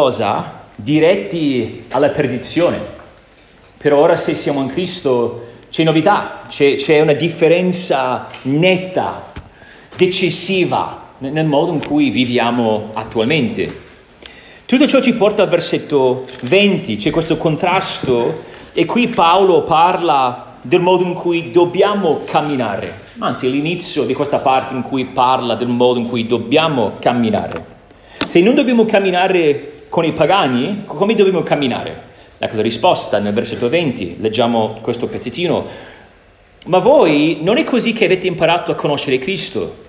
cosa diretti alla perdizione. Per ora se siamo in Cristo c'è novità, c'è, c'è una differenza netta, decisiva nel modo in cui viviamo attualmente. Tutto ciò ci porta al versetto 20, c'è questo contrasto e qui Paolo parla del modo in cui dobbiamo camminare, anzi è l'inizio di questa parte in cui parla del modo in cui dobbiamo camminare. Se non dobbiamo camminare con i pagani, come dobbiamo camminare? Ecco la risposta nel versetto 20, leggiamo questo pezzettino. Ma voi non è così che avete imparato a conoscere Cristo,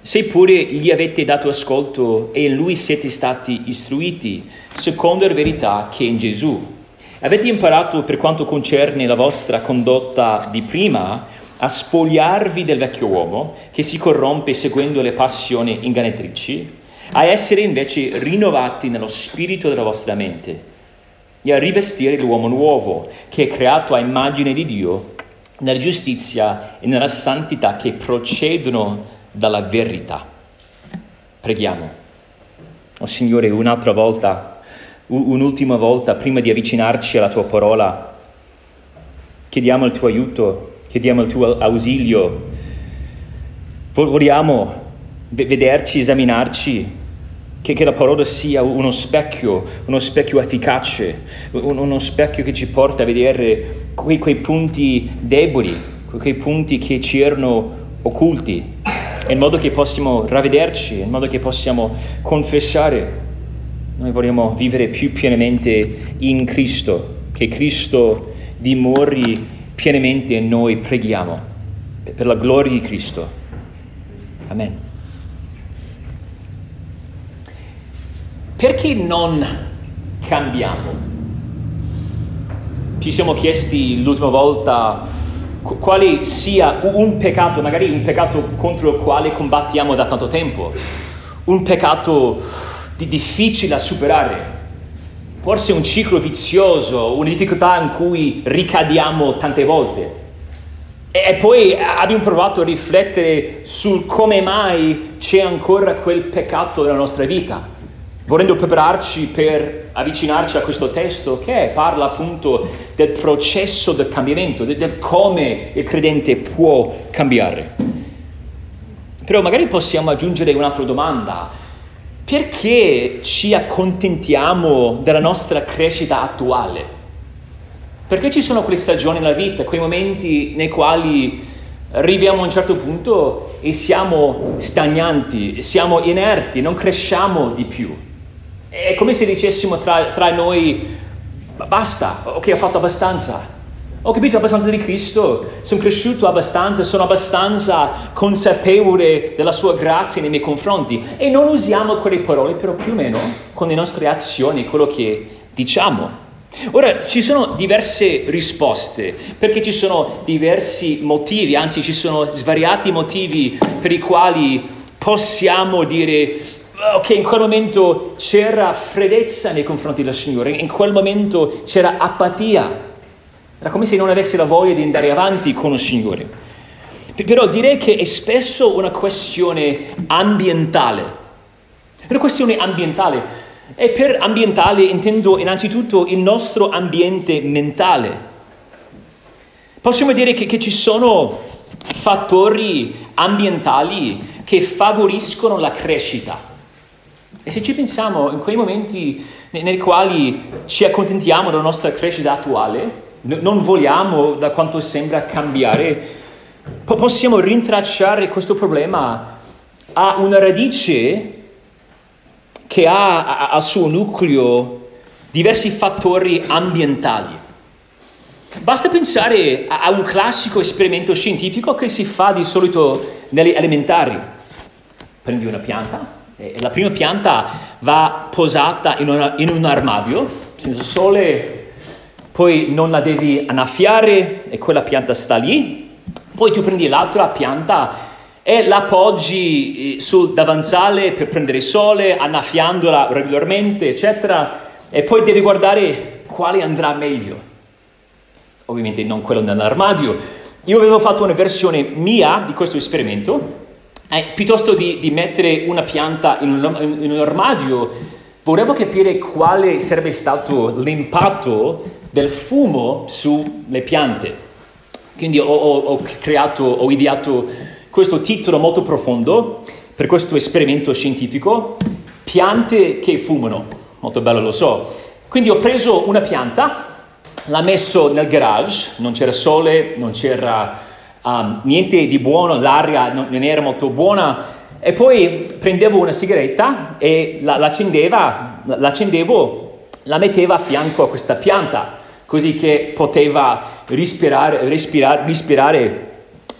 seppure gli avete dato ascolto e in Lui siete stati istruiti, secondo la verità che è in Gesù. Avete imparato per quanto concerne la vostra condotta di prima a spogliarvi del vecchio uomo che si corrompe seguendo le passioni ingannatrici, a essere invece rinnovati nello spirito della vostra mente e a rivestire l'uomo nuovo che è creato a immagine di Dio nella giustizia e nella santità che procedono dalla verità. Preghiamo. Oh Signore, un'altra volta un'ultima volta prima di avvicinarci alla tua parola. Chiediamo il tuo aiuto, chiediamo il tuo ausilio. Vogliamo vederci, esaminarci, che, che, la parola sia uno specchio, uno specchio efficace, uno specchio che ci porta a vedere quei, quei punti deboli, quei punti che ci erano occulti, in modo che possiamo ravvederci, in modo che possiamo confessare noi vogliamo vivere più pienamente in Cristo, che Cristo dimori pienamente in noi, preghiamo, per la gloria di Cristo. Amen. Perché non cambiamo? Ci siamo chiesti l'ultima volta quale sia un peccato, magari un peccato contro il quale combattiamo da tanto tempo, un peccato di difficile da superare, forse un ciclo vizioso, una difficoltà in cui ricadiamo tante volte. E poi abbiamo provato a riflettere sul come mai c'è ancora quel peccato nella nostra vita, volendo prepararci per avvicinarci a questo testo che parla appunto del processo del cambiamento, del come il credente può cambiare. Però magari possiamo aggiungere un'altra domanda perché ci accontentiamo della nostra crescita attuale? Perché ci sono quelle stagioni nella vita, quei momenti nei quali arriviamo a un certo punto e siamo stagnanti, siamo inerti, non cresciamo di più. È come se dicessimo tra, tra noi, basta, ok, ho fatto abbastanza, ho capito abbastanza di Cristo, sono cresciuto abbastanza, sono abbastanza consapevole della sua grazia nei miei confronti e non usiamo quelle parole, però più o meno con le nostre azioni, quello che diciamo. Ora, ci sono diverse risposte, perché ci sono diversi motivi, anzi ci sono svariati motivi per i quali possiamo dire ok, in quel momento c'era freddezza nei confronti del Signore, in quel momento c'era apatia era come se non avesse la voglia di andare avanti con il Signore. Però direi che è spesso una questione ambientale. Una questione ambientale. E per ambientale intendo innanzitutto il nostro ambiente mentale. Possiamo dire che, che ci sono fattori ambientali che favoriscono la crescita. E se ci pensiamo in quei momenti nei quali ci accontentiamo della nostra crescita attuale, non vogliamo, da quanto sembra, cambiare, possiamo rintracciare questo problema a una radice che ha al suo nucleo diversi fattori ambientali. Basta pensare a un classico esperimento scientifico che si fa di solito nelle elementari. Prendi una pianta, la prima pianta va posata in, una, in un armadio, senza sole, poi non la devi annaffiare e quella pianta sta lì, poi tu prendi l'altra pianta e la appoggi eh, sul davanzale per prendere sole, annaffiandola regolarmente, eccetera, e poi devi guardare quale andrà meglio. Ovviamente non quello nell'armadio. Io avevo fatto una versione mia di questo esperimento, eh, piuttosto di, di, mettere una pianta in un, in un armadio, volevo capire quale sarebbe stato l'impatto del fumo sulle piante. Quindi ho, ho, ho creato, ho ideato questo titolo molto profondo per questo esperimento scientifico, piante che fumano. Molto bello, lo so. Quindi ho preso una pianta, l'ho messo nel garage, non c'era sole, non c'era um, niente di buono, l'aria non, non, era molto buona, e poi prendevo una sigaretta e la, l'accendeva, l'accendevo, la mettevo a fianco a questa pianta, così che poteva respirare, respirare, respirare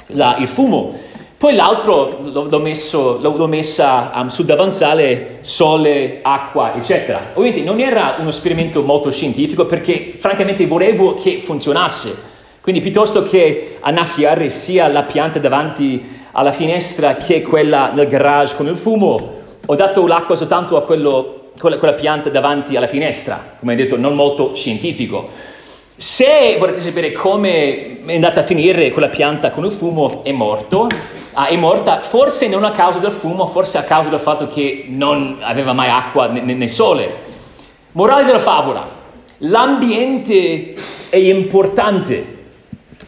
la, il fumo. Poi l'altro l'ho, messo, l'ho messa um, sul davanzale, sole, acqua, eccetera. Ovviamente non era uno esperimento molto scientifico perché francamente volevo che funzionasse. Quindi piuttosto che annaffiare sia la pianta davanti alla finestra che quella nel garage con il fumo, ho dato l'acqua soltanto a quello, quella, quella pianta davanti alla finestra, come detto, non molto scientifico. Se volete sapere come è andata a finire quella pianta con il fumo, è morto ah, è morta forse non a causa del fumo, forse a causa del fatto che non aveva mai acqua né, né sole. Morale della favola, l'ambiente è importante.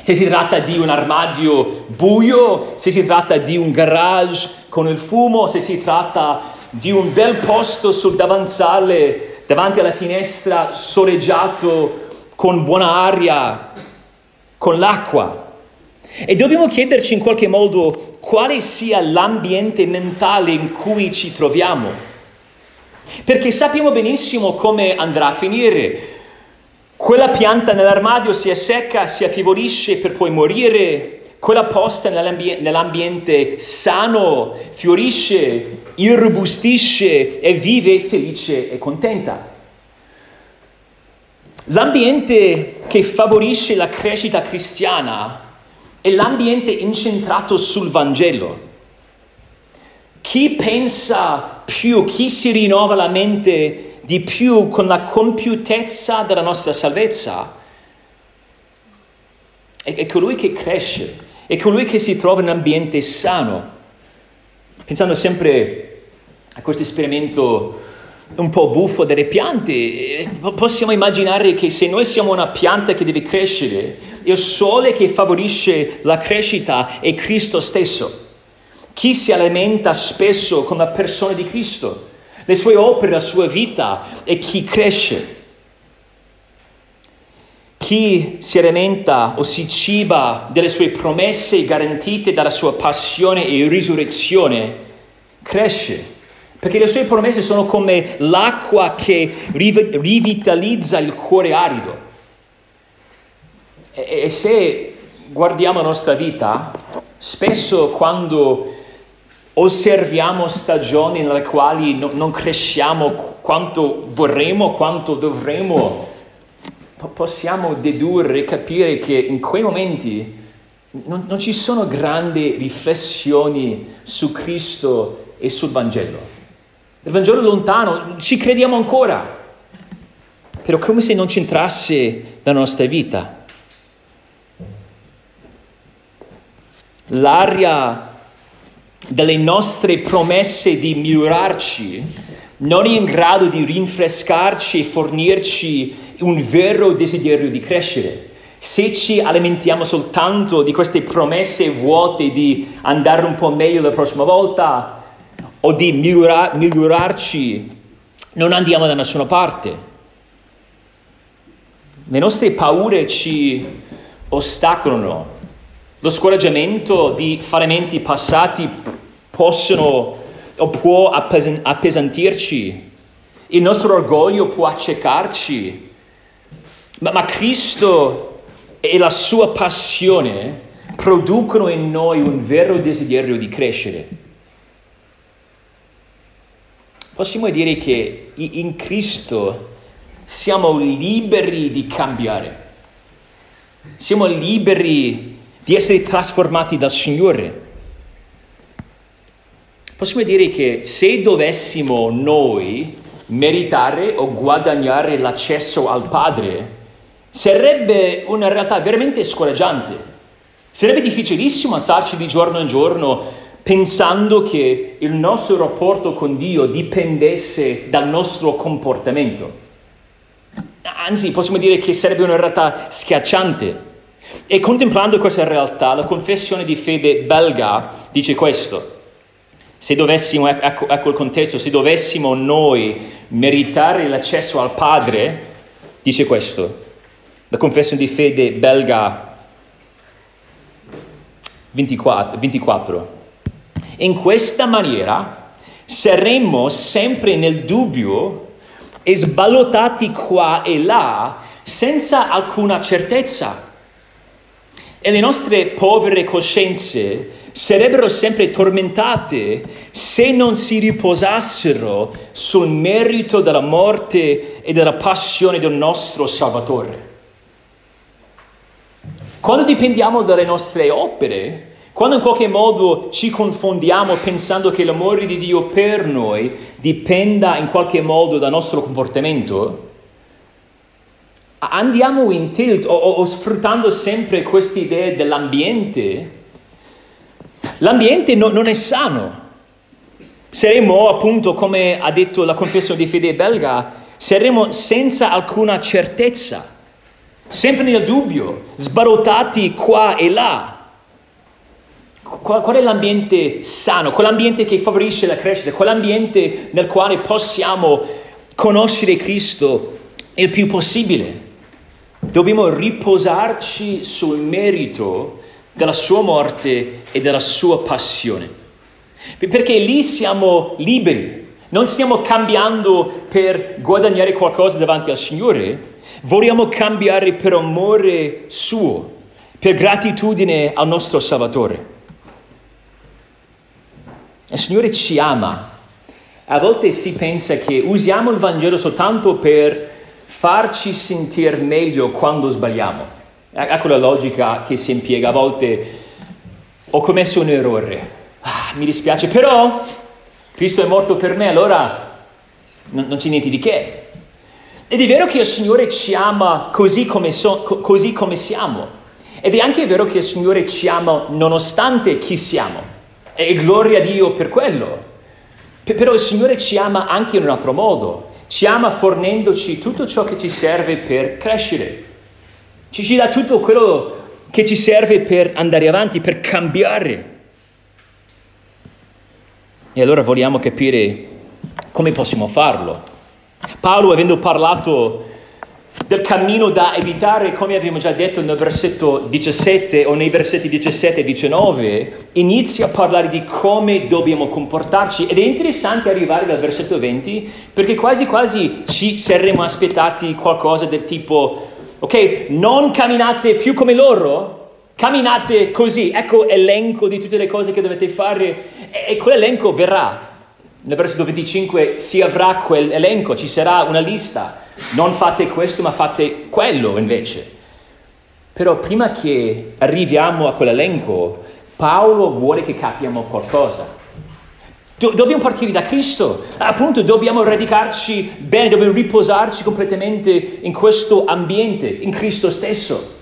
Se si tratta di un armadio buio, se si tratta di un garage con il fumo, se si tratta di un bel posto sul davanzale davanti alla finestra soleggiato con buona aria, con l'acqua. E dobbiamo chiederci in qualche modo quale sia l'ambiente mentale in cui ci troviamo. Perché sappiamo benissimo come andrà a finire. Quella pianta nell'armadio si assecca, si affievolisce per poi morire. Quella posta nell'ambiente, nell'ambiente sano fiorisce, irrobustisce e vive felice e contenta. L'ambiente che favorisce la crescita cristiana è l'ambiente incentrato sul Vangelo. Chi pensa più, chi si rinnova la mente di più con la compiutezza della nostra salvezza, è, è colui che cresce, è colui che si trova in un ambiente sano. Pensando sempre a questo esperimento un po' buffo delle piante, eh, possiamo immaginare che se noi siamo una pianta che deve crescere, il sole che favorisce la crescita è Cristo stesso. Chi si alimenta spesso con la persona di Cristo, le sue opere, la sua vita è chi cresce. Chi si alimenta o si ciba delle sue promesse garantite dalla sua passione e risurrezione cresce. Perché le sue promesse sono come l'acqua che rivitalizza il cuore arido. E, e se guardiamo la nostra vita, spesso quando osserviamo stagioni nelle quali no, non cresciamo quanto vorremmo, quanto dovremmo, possiamo dedurre e capire che in quei momenti non, non, ci sono grandi riflessioni su Cristo e sul Vangelo. Il Vangelo è lontano, ci crediamo ancora, però come se non c'entrasse la nostra vita. l'aria delle nostre promesse di migliorarci non è in grado di rinfrescarci e fornirci un vero desiderio di crescere. Se ci alimentiamo soltanto di queste promesse vuote di andare un po' meglio la prossima volta o di migliorar- migliorarci, non andiamo da nessuna parte. Le nostre paure ci ostacolano lo scoraggiamento di fallimenti passati possono o può appesantirci, il nostro orgoglio può accecarci, ma, ma Cristo e la sua passione producono in noi un vero desiderio di crescere. Possiamo dire che in Cristo siamo liberi di cambiare, siamo liberi di essere trasformati dal Signore. Possiamo dire che se dovessimo noi meritare o guadagnare l'accesso al Padre, sarebbe una realtà veramente scoraggiante. Sarebbe difficilissimo alzarci di giorno in giorno, pensando che il nostro rapporto con Dio dipendesse dal nostro comportamento. Anzi, possiamo dire che sarebbe una realtà schiacciante. E contemplando questa realtà, la confessione di fede belga dice questo. Se dovessimo, ecco, ecco il contesto, se dovessimo noi meritare l'accesso al Padre, dice questo. La confessione di fede belga 24. 24. In questa maniera saremmo sempre nel dubbio e sballottati qua e là senza alcuna certezza. E le nostre povere coscienze sarebbero sempre tormentate se non si riposassero sul merito della morte e della passione del nostro Salvatore. Quando dipendiamo dalle nostre opere, quando in qualche modo ci confondiamo pensando che l'amore di Dio per noi dipenda in qualche modo dal nostro comportamento, andiamo in tilt o, o, o sfruttando sempre queste idee dell'ambiente. L'ambiente no, non è sano. Saremo appunto, come ha detto la confessione di fede belga, saremo senza alcuna certezza, sempre nel dubbio, sbarottati qua e là. Qual, qual, è l'ambiente sano, quell'ambiente che favorisce la crescita, quell'ambiente nel quale possiamo conoscere Cristo il più possibile. Dobbiamo riposarci sul merito della sua morte e della sua passione, perché lì siamo liberi, non stiamo cambiando per guadagnare qualcosa davanti al Signore, vogliamo cambiare per amore suo, per gratitudine al nostro Salvatore. Il Signore ci ama. A volte si pensa che usiamo il Vangelo soltanto per farci sentire meglio quando sbagliamo. Ecco la logica che si impiega. A volte ho commesso un errore, ah, mi dispiace, però Cristo è morto per me, allora non, non c'è niente di che. Ed è vero che il Signore ci ama così come, so, così come siamo. Ed è anche vero che il Signore ci ama nonostante chi siamo. E gloria a Dio per quello. Però il Signore ci ama anche in un altro modo. Ci ama fornendoci tutto ciò che ci serve per crescere. Ci, ci dà tutto quello che ci serve per andare avanti, per cambiare. E allora vogliamo capire come possiamo farlo. Paolo, avendo parlato del cammino da evitare, come abbiamo già detto nel versetto 17 o nei versetti 17 e 19, inizia a parlare di come dobbiamo comportarci ed è interessante arrivare dal versetto 20 perché quasi quasi ci saremmo aspettati qualcosa del tipo, ok, non camminate più come loro, camminate così, ecco elenco di tutte le cose che dovete fare e, e quell'elenco verrà. Nel versetto 25 si avrà quell'elenco, ci sarà una lista non fate questo ma fate quello invece. Però prima che arriviamo a quell'elenco, Paolo vuole che capiamo qualcosa. Do- dobbiamo partire da Cristo, appunto dobbiamo radicarci bene, dobbiamo riposarci completamente in questo ambiente, in Cristo stesso.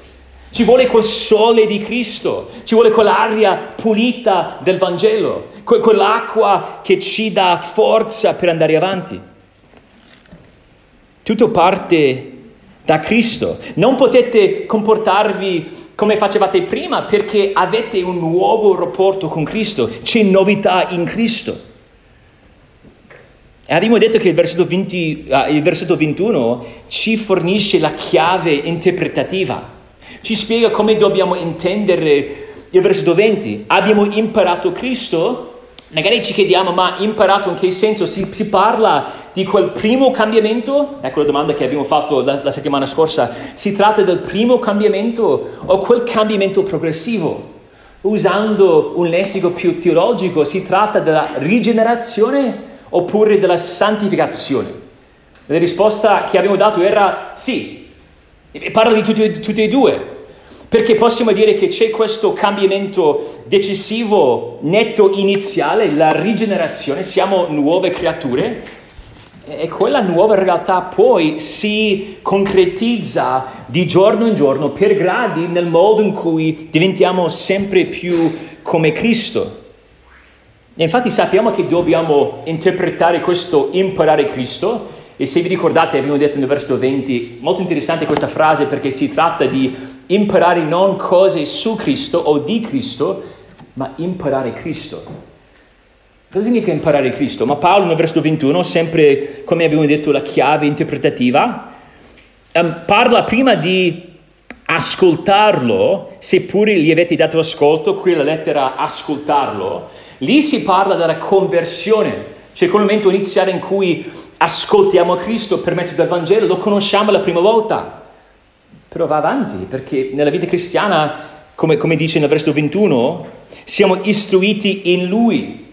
Ci vuole quel sole di Cristo, ci vuole quell'aria pulita del Vangelo, que- quell'acqua che ci dà forza per andare avanti. Tutto parte da Cristo. Non potete comportarvi come facevate prima perché avete un nuovo rapporto con Cristo, c'è novità in Cristo. E abbiamo detto che il versetto, 20, uh, il versetto 21 ci fornisce la chiave interpretativa, ci spiega come dobbiamo intendere il versetto 20. Abbiamo imparato Cristo, Magari ci chiediamo, ma imparato in che senso? Si, si, parla di quel primo cambiamento? Ecco la domanda che abbiamo fatto la, la, settimana scorsa. Si tratta del primo cambiamento o quel cambiamento progressivo? Usando un lessico più teologico, si tratta della rigenerazione oppure della santificazione? La risposta che abbiamo dato era sì. E parla di tutti, tutti e due. Perché possiamo dire che c'è questo cambiamento decisivo, netto, iniziale, la rigenerazione, siamo nuove creature e quella nuova realtà poi si concretizza di giorno in giorno per gradi nel modo in cui diventiamo sempre più come Cristo. E infatti sappiamo che dobbiamo interpretare questo imparare Cristo e se vi ricordate abbiamo detto nel versetto 20, molto interessante questa frase perché si tratta di imparare non cose su Cristo o di Cristo, ma imparare Cristo. Cosa significa imparare Cristo? Ma Paolo nel versetto 21, sempre come abbiamo detto la chiave interpretativa, um, parla prima di ascoltarlo, seppure gli avete dato ascolto, qui la lettera ascoltarlo, lì si parla della conversione, cioè quel momento iniziale in cui ascoltiamo Cristo per mezzo del Vangelo, lo conosciamo la prima volta. Però va avanti, perché nella vita cristiana, come, come dice nel versetto 21, siamo istruiti in Lui.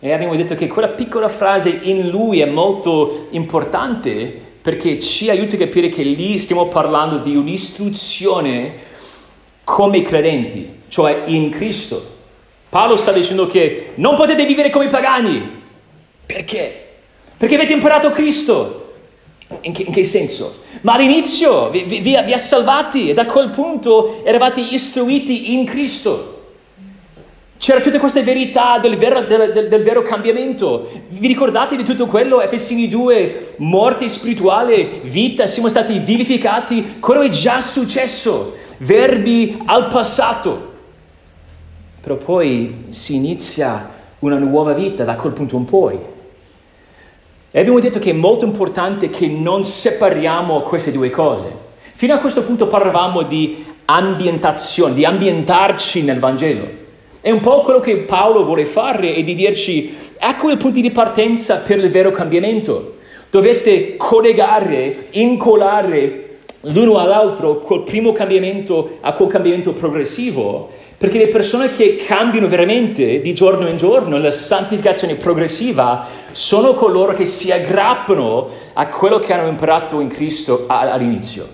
E abbiamo detto che quella piccola frase in Lui è molto importante perché ci aiuta a capire che lì stiamo parlando di un'istruzione come credenti, cioè in Cristo. Paolo sta dicendo che non potete vivere come i pagani. Perché? Perché avete imparato Cristo. In che, in che senso? Ma all'inizio vi, vi, vi ha salvati e da quel punto eravate istruiti in Cristo. C'era tutta questa verità del vero, del, del, del vero, cambiamento. Vi ricordate di tutto quello? Efesini 2, morte spirituale, vita, siamo stati vivificati. Quello è già successo. Verbi al passato. Però poi si inizia una nuova vita da quel punto in poi. E abbiamo detto che è molto importante che non separiamo queste due cose. Fino a questo punto parlavamo di ambientazione, di ambientarci nel Vangelo. È un po' quello che Paolo vuole fare e di dirci, ecco il punto di partenza per il vero cambiamento. Dovete collegare, incolare l'uno all'altro col primo cambiamento a quel cambiamento progressivo perché le persone che cambiano veramente di giorno in giorno nella santificazione progressiva sono coloro che si aggrappano a quello che hanno imparato in Cristo all'inizio,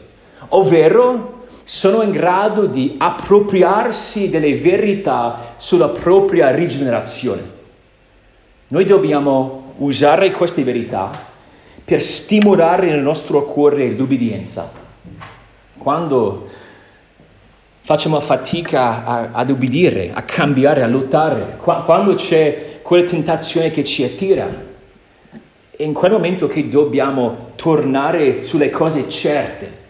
ovvero sono in grado di appropriarsi delle verità sulla propria rigenerazione. Noi dobbiamo usare queste verità per stimolare nel nostro cuore l'ubbidienza. Quando facciamo fatica a, ad ubbidire, a cambiare, a lottare, quando c'è quella tentazione che ci attira, è in quel momento che dobbiamo tornare sulle cose certe.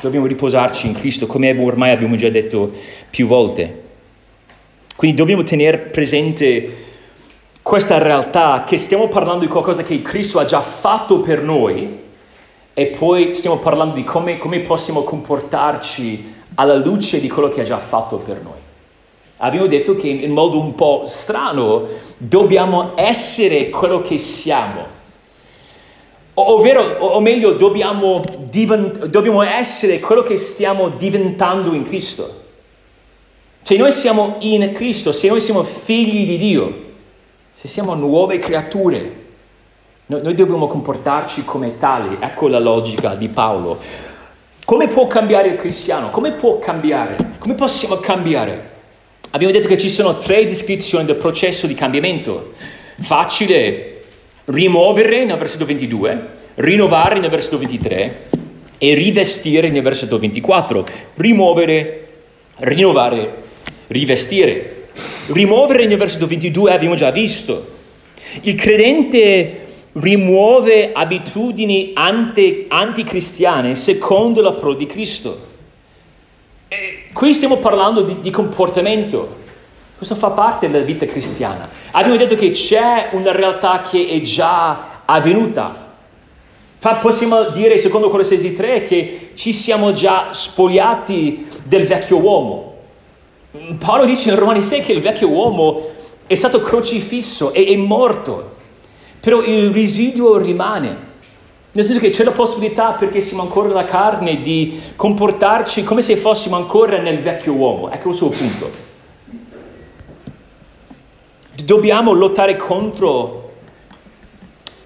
Dobbiamo riposarci in Cristo, come ormai abbiamo già detto più volte. Quindi dobbiamo tenere presente questa realtà che stiamo parlando di qualcosa che Cristo ha già fatto per noi e poi stiamo parlando di come, come possiamo comportarci alla luce di quello che ha già fatto per noi. Abbiamo detto che in modo un po' strano dobbiamo essere quello che siamo. Ovvero, o meglio, dobbiamo, divent- dobbiamo essere quello che stiamo diventando in Cristo. Se noi siamo in Cristo, se noi siamo figli di Dio, se siamo nuove creature, noi, noi dobbiamo comportarci come tali. Ecco la logica di Paolo. Come può cambiare il cristiano? Come può cambiare? Come possiamo cambiare? Abbiamo detto che ci sono tre descrizioni del processo di cambiamento. Facile rimuovere nel versetto 22, rinnovare nel versetto 23 e rivestire nel versetto 24. Rimuovere, rinnovare, rivestire. Rimuovere nel versetto 22 abbiamo già visto. Il credente rimuove abitudini anti, anticristiane secondo la pro di Cristo. E qui stiamo parlando di, di comportamento. Questo fa parte della vita cristiana. Abbiamo detto che c'è una realtà che è già avvenuta. Possiamo dire, secondo Colossesi 3, che ci siamo già spogliati del vecchio uomo. Paolo dice in Romani 6 che il vecchio uomo è stato crocifisso e è morto però il residuo rimane. Nel senso che c'è la possibilità, perché siamo ancora nella carne, di comportarci come se fossimo ancora nel vecchio uomo. Ecco il suo punto. Dobbiamo lottare contro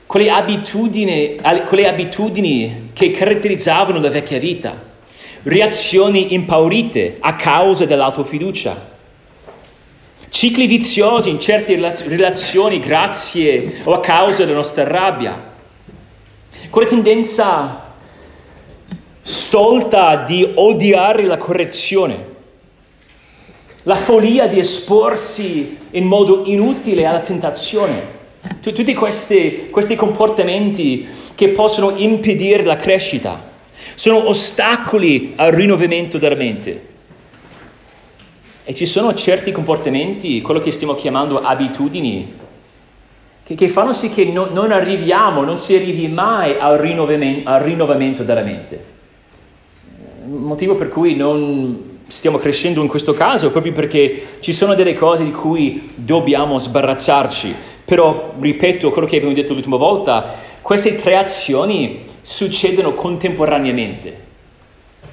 quelle abitudini, quelle abitudini che caratterizzavano la vecchia vita, reazioni impaurite a causa dell'autofiducia cicli viziosi in certe relazioni grazie o a causa della nostra rabbia, quella tendenza stolta di odiare la correzione, la follia di esporsi in modo inutile alla tentazione. Tutti questi, questi comportamenti che possono impedire la crescita sono ostacoli al rinnovamento della mente. E ci sono certi comportamenti, quello che stiamo chiamando abitudini, che, che fanno sì che no, non arriviamo, non si arrivi mai al rinnovamento, al rinnovamento della mente. Il motivo per cui non stiamo crescendo in questo caso proprio perché ci sono delle cose di cui dobbiamo sbarazzarci. Però, ripeto quello che abbiamo detto l'ultima volta, queste tre azioni succedono contemporaneamente.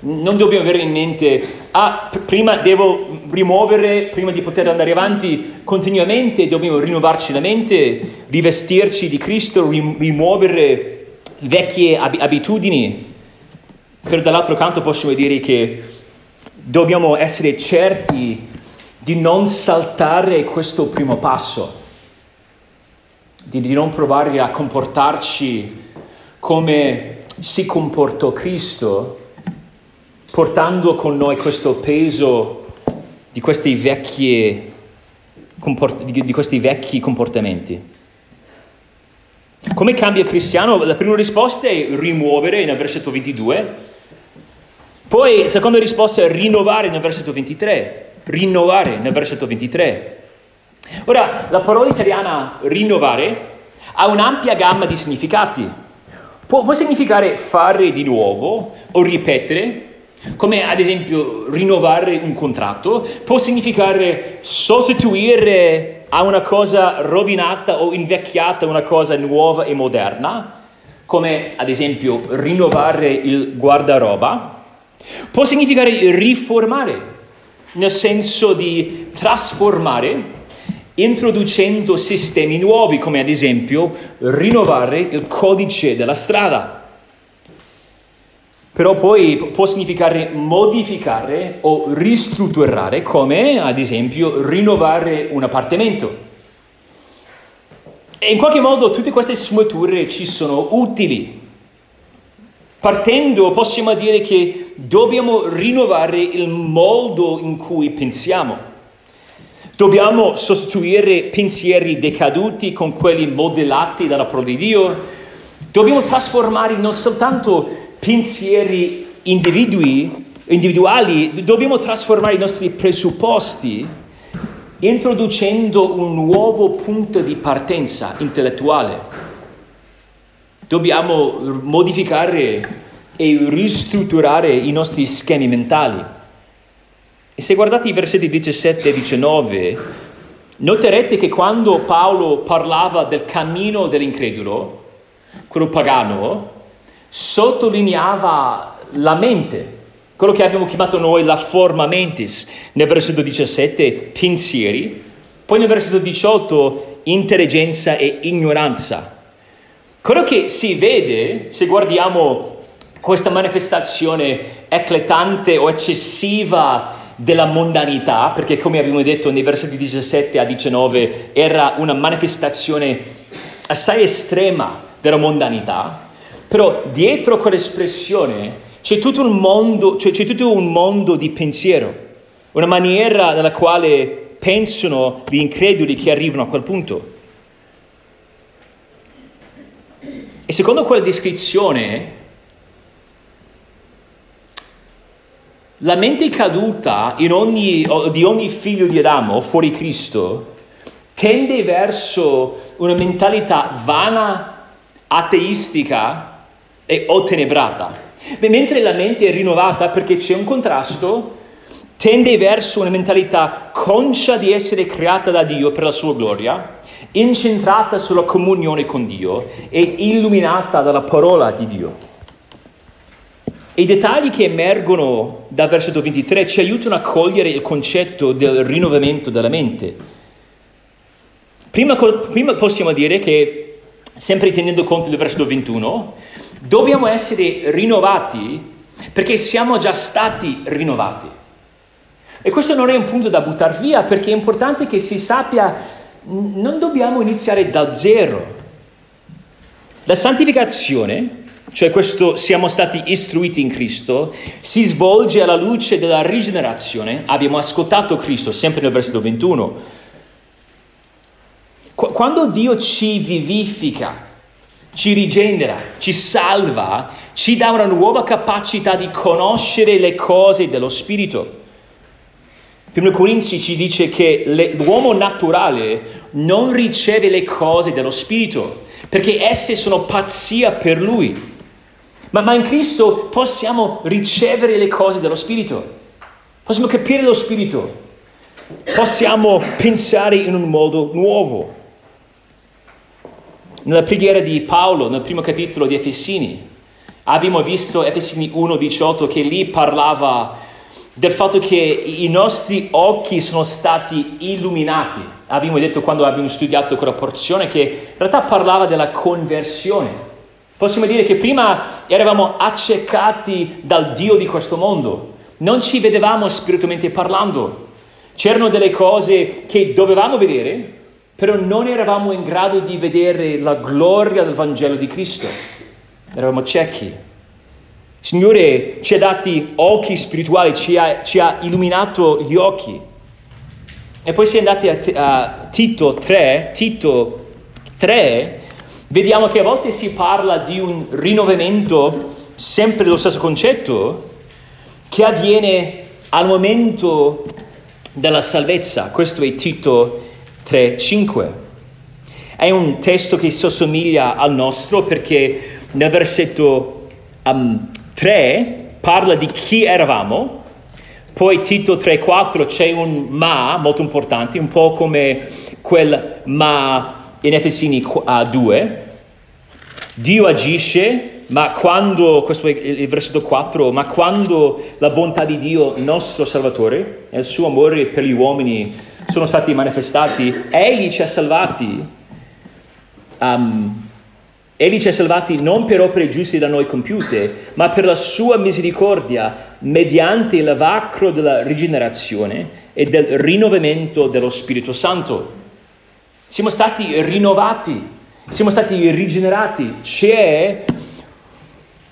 Non dobbiamo avere in mente, ah, prima devo rimuovere, prima di poter andare avanti continuamente, dobbiamo rinnovarci la mente, rivestirci di Cristo, rimuovere vecchie abitudini. Però dall'altro canto possiamo dire che dobbiamo essere certi di non saltare questo primo passo, di, di non provare a comportarci come si comportò Cristo, portando con noi questo peso di questi vecchi, di questi vecchi comportamenti. Come cambia il cristiano? La prima risposta è rimuovere nel versetto 22 poi la seconda risposta è rinnovare nel versetto 23. Rinnovare nel versetto 23. Ora, la parola italiana rinnovare ha un'ampia gamma di significati. Può, può significare fare di nuovo o ripetere, come ad esempio rinnovare un contratto, può significare sostituire a una cosa rovinata o invecchiata una cosa nuova e moderna, come ad esempio rinnovare il guardaroba Può significare riformare, nel senso di trasformare, introducendo sistemi nuovi, come ad esempio rinnovare il codice della strada. Però poi può significare modificare o ristrutturare, come ad esempio rinnovare un appartamento. E in qualche modo tutte queste sfumature ci sono utili Partendo possiamo dire che dobbiamo rinnovare il modo in cui pensiamo. Dobbiamo sostituire pensieri decaduti con quelli modellati dalla parola di Dio. Dobbiamo trasformare non soltanto pensieri individuali, dobbiamo trasformare i nostri presupposti introducendo un nuovo punto di partenza intellettuale Dobbiamo modificare e ristrutturare i nostri schemi mentali. E se guardate i versetti 17 e 19, noterete che quando Paolo parlava del cammino dell'incredulo, quello pagano, sottolineava la mente, quello che abbiamo chiamato noi la forma mentis, nel versetto 17 pensieri, poi nel versetto 18 intelligenza e ignoranza. Quello che si vede se guardiamo questa manifestazione eclatante o eccessiva della mondanità, perché come abbiamo detto nei versetti 17 a 19 era una manifestazione assai estrema della mondanità, però dietro quell'espressione c'è tutto un mondo, c'è, c'è tutto un mondo di pensiero, una maniera nella quale pensano gli increduli che arrivano a quel punto. E secondo quella descrizione, la mente caduta ogni, di ogni figlio di Adamo fuori Cristo tende verso una mentalità vana, ateistica e ottenebrata. Mentre la mente è rinnovata perché c'è un contrasto, tende verso una mentalità conscia di essere creata da Dio per la sua gloria incentrata sulla comunione con Dio e illuminata dalla parola di Dio. I dettagli che emergono dal versetto 23 ci aiutano a cogliere il concetto del rinnovamento della mente. Prima, prima possiamo dire che, sempre tenendo conto del versetto 21, dobbiamo essere rinnovati perché siamo già stati rinnovati. E questo non è un punto da buttare via perché è importante che si sappia non dobbiamo iniziare da zero. La santificazione, cioè questo siamo stati istruiti in Cristo, si svolge alla luce della rigenerazione. Abbiamo ascoltato Cristo, sempre nel versetto 21. quando Dio ci vivifica, ci rigenera, ci salva, ci dà una nuova capacità di conoscere le cose dello Spirito. Primo Corinzi ci dice che le, l'uomo naturale non riceve le cose dello Spirito, perché esse sono pazzia per lui. Ma, ma in Cristo possiamo ricevere le cose dello Spirito, possiamo capire lo Spirito, possiamo pensare in un modo nuovo. Nella preghiera di Paolo, nel primo capitolo di Efesini, abbiamo visto Efesini 1:18 che lì parlava del fatto che i nostri occhi sono stati illuminati. Abbiamo detto quando abbiamo studiato quella porzione che in realtà parlava della conversione. Possiamo dire che prima eravamo accecati dal Dio di questo mondo, non ci vedevamo spiritualmente parlando. C'erano delle cose che dovevamo vedere, però non eravamo in grado di vedere la gloria del Vangelo di Cristo. Eravamo ciechi. Signore ci ha dati occhi spirituali, ci ha, ci ha illuminato gli occhi. E poi se andate a, a Tito 3, Tito 3, vediamo che a volte si parla di un rinnovamento, sempre lo stesso concetto, che avviene al momento della salvezza. Questo è Tito 3:5. È un testo che sossomiglia al nostro perché nel versetto um, 3 parla di chi eravamo, poi Tito 3:4 c'è un ma molto importante, un po' come quel ma in Efesini 2. Dio agisce ma quando, questo è il versetto 4, ma quando la bontà di Dio, nostro Salvatore, e il suo amore per gli uomini sono stati manifestati, Egli ci ha salvati, um, Egli ci ha salvati non per opere giuste da noi compiute, ma per la sua misericordia, mediante il lavacro della rigenerazione e del rinnovamento dello Spirito Santo. Siamo stati rinnovati, siamo stati rigenerati, c'è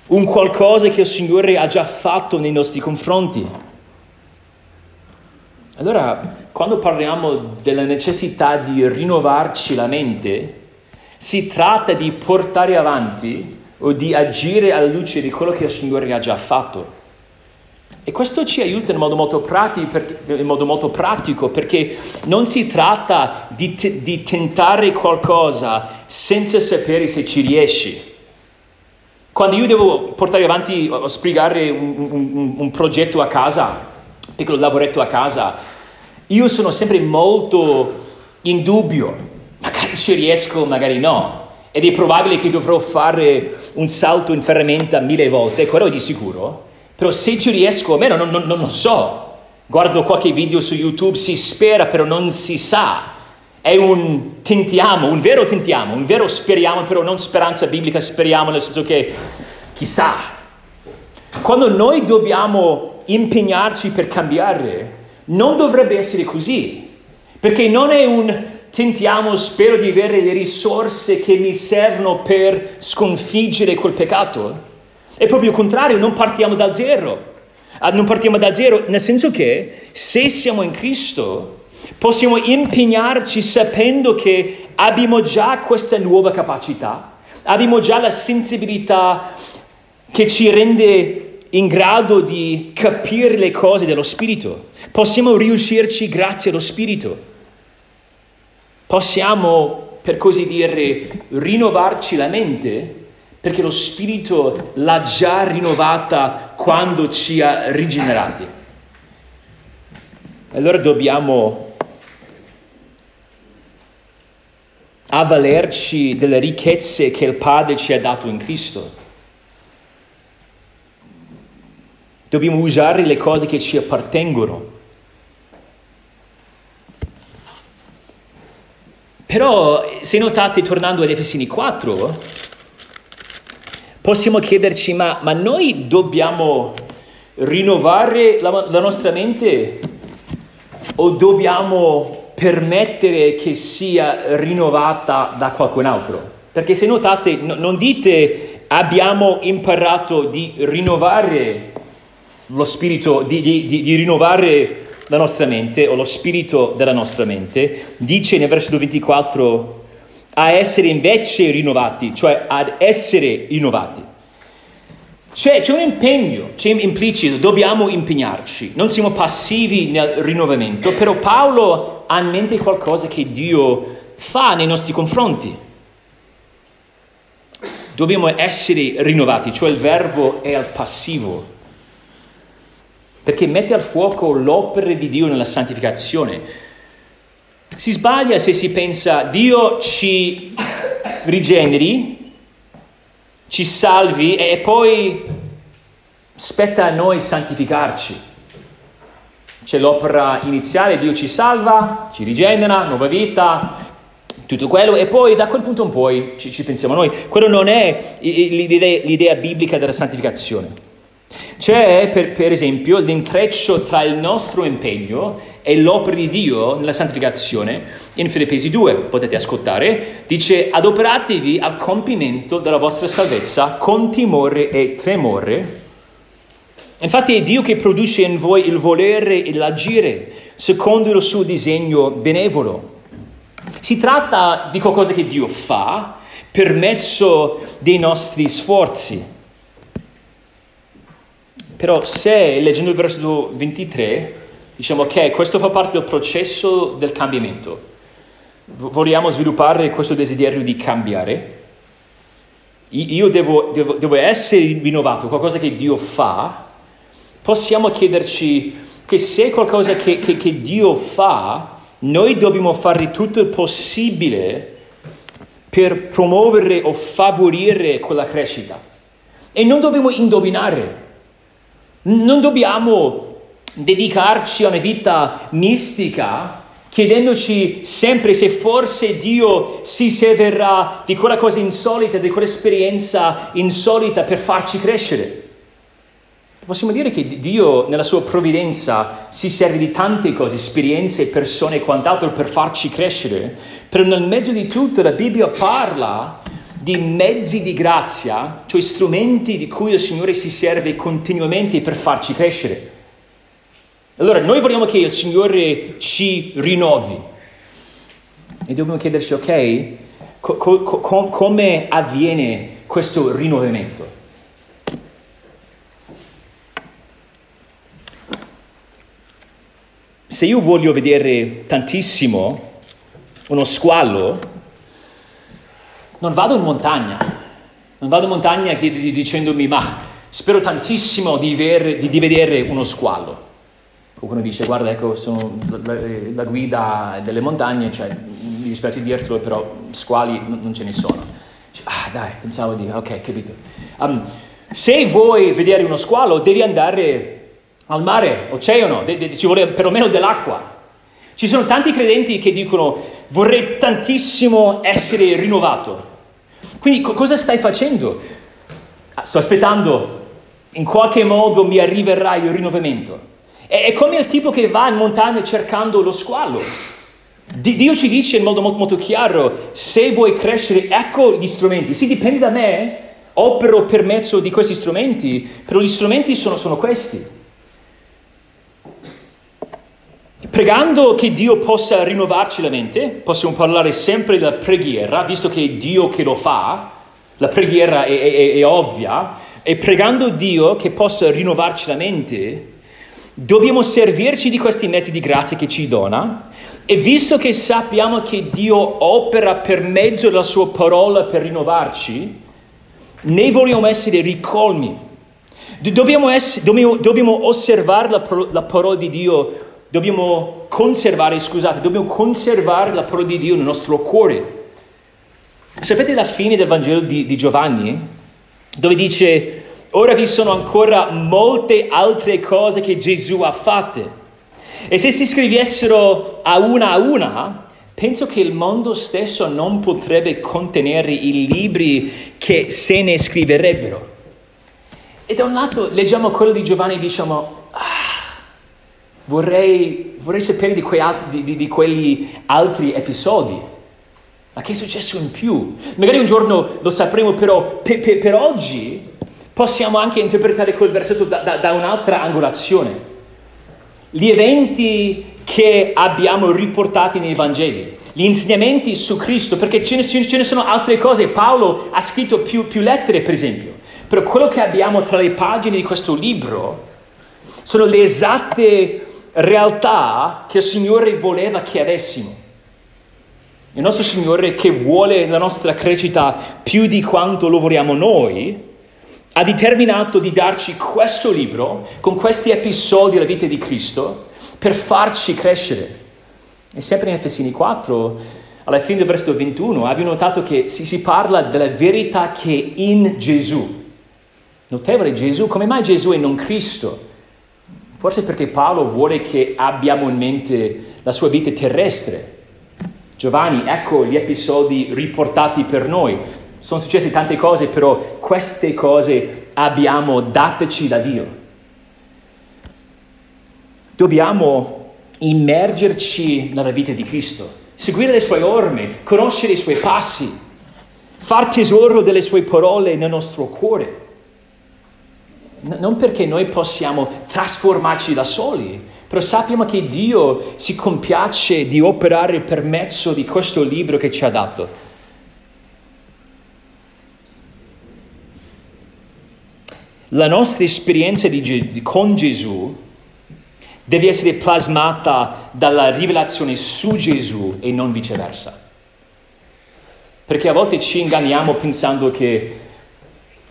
un qualcosa che il Signore ha già fatto nei nostri confronti. Allora, quando parliamo della necessità di rinnovarci la mente, si tratta di portare avanti o di agire alla luce di quello che il Signore ha già fatto. E questo ci aiuta in modo molto pratico, in modo molto pratico perché non si tratta di, t- di tentare qualcosa senza sapere se ci riesci. Quando io devo portare avanti o spiegare un, un, un progetto a casa, un piccolo lavoretto a casa, io sono sempre molto in dubbio. Magari ci riesco, magari no. Ed è probabile che dovrò fare un salto in ferramenta mille volte, quello è di sicuro. Però se ci riesco, almeno non, non, non lo so. Guardo qualche video su YouTube, si spera, però non si sa. È un tentiamo, un vero tentiamo, un vero speriamo, però non speranza biblica, speriamo nel senso che chissà. Quando noi dobbiamo impegnarci per cambiare, non dovrebbe essere così, perché non è un tentiamo, spero di avere le risorse che mi servono per sconfiggere quel peccato. È proprio il contrario, non partiamo da zero. Ah, non partiamo da zero, nel senso che se siamo in Cristo, Possiamo impegnarci sapendo che abbiamo già questa nuova capacità, abbiamo già la sensibilità che ci rende in grado di capire le cose dello Spirito. Possiamo riuscirci grazie allo Spirito. Possiamo, per così dire, rinnovarci la mente perché lo Spirito l'ha già rinnovata quando ci ha rigenerati. Allora dobbiamo avvalerci delle ricchezze che il Padre ci ha dato in Cristo. Dobbiamo usare le cose che ci appartengono. Però, se notate, tornando ad Efesini 4, possiamo chiederci, ma, ma noi dobbiamo rinnovare la, la nostra mente o dobbiamo permettere che sia rinnovata da qualcun altro. Perché se notate, no, non dite abbiamo imparato di rinnovare lo spirito, di, di, di, di, rinnovare la nostra mente o lo spirito della nostra mente. Dice nel versetto 24 a essere invece rinnovati, cioè ad essere rinnovati. C'è, c'è, un impegno, c'è implicito, dobbiamo impegnarci, non siamo passivi nel rinnovamento, però Paolo ha in mente qualcosa che Dio fa nei nostri confronti. Dobbiamo essere rinnovati, cioè il verbo è al passivo, perché mette al fuoco l'opera di Dio nella santificazione. Si sbaglia se si pensa Dio ci rigeneri ci salvi e poi spetta a noi santificarci. C'è l'opera iniziale, Dio ci salva, ci rigenera, nuova vita, tutto quello, e poi da quel punto in poi ci, ci pensiamo noi. Quello non è l'idea, l'idea biblica della santificazione. C'è, per, per, esempio, l'intreccio tra il nostro impegno e l'opera di Dio nella santificazione. In Filippesi 2, potete ascoltare, dice adoperatevi al compimento della vostra salvezza con timore e tremore. Infatti è Dio che produce in voi il volere e l'agire secondo il suo disegno benevolo. Si tratta di qualcosa che Dio fa per mezzo dei nostri sforzi. Però se leggendo il versetto 23 diciamo ok, questo fa parte del processo del cambiamento, vogliamo sviluppare questo desiderio di cambiare, io devo, devo, devo essere rinnovato, qualcosa che Dio fa, possiamo chiederci che se qualcosa che, che, che Dio fa, noi dobbiamo fare tutto il possibile per promuovere o favorire quella crescita. E non dobbiamo indovinare. Non dobbiamo dedicarci a una vita mistica chiedendoci sempre se forse Dio si servirà di quella cosa insolita, di quell'esperienza insolita per farci crescere. Possiamo dire che Dio nella sua provvidenza si serve di tante cose, esperienze, persone e quant'altro per farci crescere, però nel mezzo di tutto la Bibbia parla di mezzi di grazia, cioè strumenti di cui il Signore si serve continuamente per farci crescere. Allora noi vogliamo che il Signore ci rinnovi e dobbiamo chiederci, ok, co- co- come avviene questo rinnovamento? Se io voglio vedere tantissimo uno squallo, non vado in montagna, non vado in montagna dicendomi ma spero tantissimo di, ver, di, di vedere uno squallo. Qualcuno dice guarda ecco sono la, la, guida delle montagne, cioè mi dispiace dirtelo però squali non, ce ne sono. Ah dai, pensavo di... ok, capito. Um, se vuoi vedere uno squalo devi andare al mare, oceano, de, de, ci vuole perlomeno dell'acqua. Ci sono tanti credenti che dicono vorrei tantissimo essere rinnovato. Quindi co- cosa stai facendo? Ah, sto aspettando, in qualche modo mi arriverà il rinnovamento. È, è come il tipo che va in montagna cercando lo squalo. D- Dio ci dice in modo molto, molto chiaro, se vuoi crescere, ecco gli strumenti. Sì, dipende da me, opero per mezzo di questi strumenti, però gli strumenti sono, sono questi. Pregando che Dio possa rinnovarci la mente, possiamo parlare sempre della preghiera, visto che è Dio che lo fa, la preghiera è, è, è ovvia, e pregando Dio che possa rinnovarci la mente, dobbiamo servirci di questi mezzi di grazia che ci dona, e visto che sappiamo che Dio opera per mezzo della sua parola per rinnovarci, ne vogliamo essere ricolmi. Dobbiamo, essere, dobbiamo, dobbiamo osservare la, la parola di Dio dobbiamo conservare, scusate, dobbiamo conservare la parola di Dio nel nostro cuore. Sapete la fine del Vangelo di, di Giovanni? Dove dice, ora vi sono ancora molte altre cose che Gesù ha fatte. E se si scrivessero a una a una, penso che il mondo stesso non potrebbe contenere i libri che se ne scriverebbero. E da un lato leggiamo quello di Giovanni e diciamo, ah, Vorrei, vorrei sapere di, quei, di, di, quegli altri episodi. Ma che è successo in più? Magari un giorno lo sapremo, però per, per, per oggi possiamo anche interpretare quel versetto da, da, da un'altra angolazione. Gli eventi che abbiamo riportati nei Vangeli, gli insegnamenti su Cristo, perché ce ne, ce ne sono altre cose. Paolo ha scritto più, più lettere, per esempio, però quello che abbiamo tra le pagine di questo libro sono le esatte realtà che il Signore voleva che avessimo. Il nostro Signore che vuole la nostra crescita più di quanto lo vogliamo noi, ha determinato di darci questo libro con questi episodi della vita di Cristo per farci crescere. E sempre in Efesini 4, alla fine del versetto 21, abbiamo notato che si, si parla della verità che è in Gesù. Notevole Gesù, come mai Gesù e non Cristo? Forse perché Paolo vuole che abbiamo in mente la sua vita terrestre. Giovanni, ecco gli episodi riportati per noi sono successe tante cose, però queste cose abbiamo dateci da Dio. Dobbiamo immergerci nella vita di Cristo, seguire le sue orme, conoscere i suoi passi, far tesoro delle sue parole nel nostro cuore. Non perché noi possiamo trasformarci da soli, però sappiamo che Dio si compiace di operare per mezzo di questo libro che ci ha dato. la nostra esperienza di, con Gesù deve essere plasmata dalla rivelazione su Gesù e non viceversa. Perché a volte ci inganniamo pensando che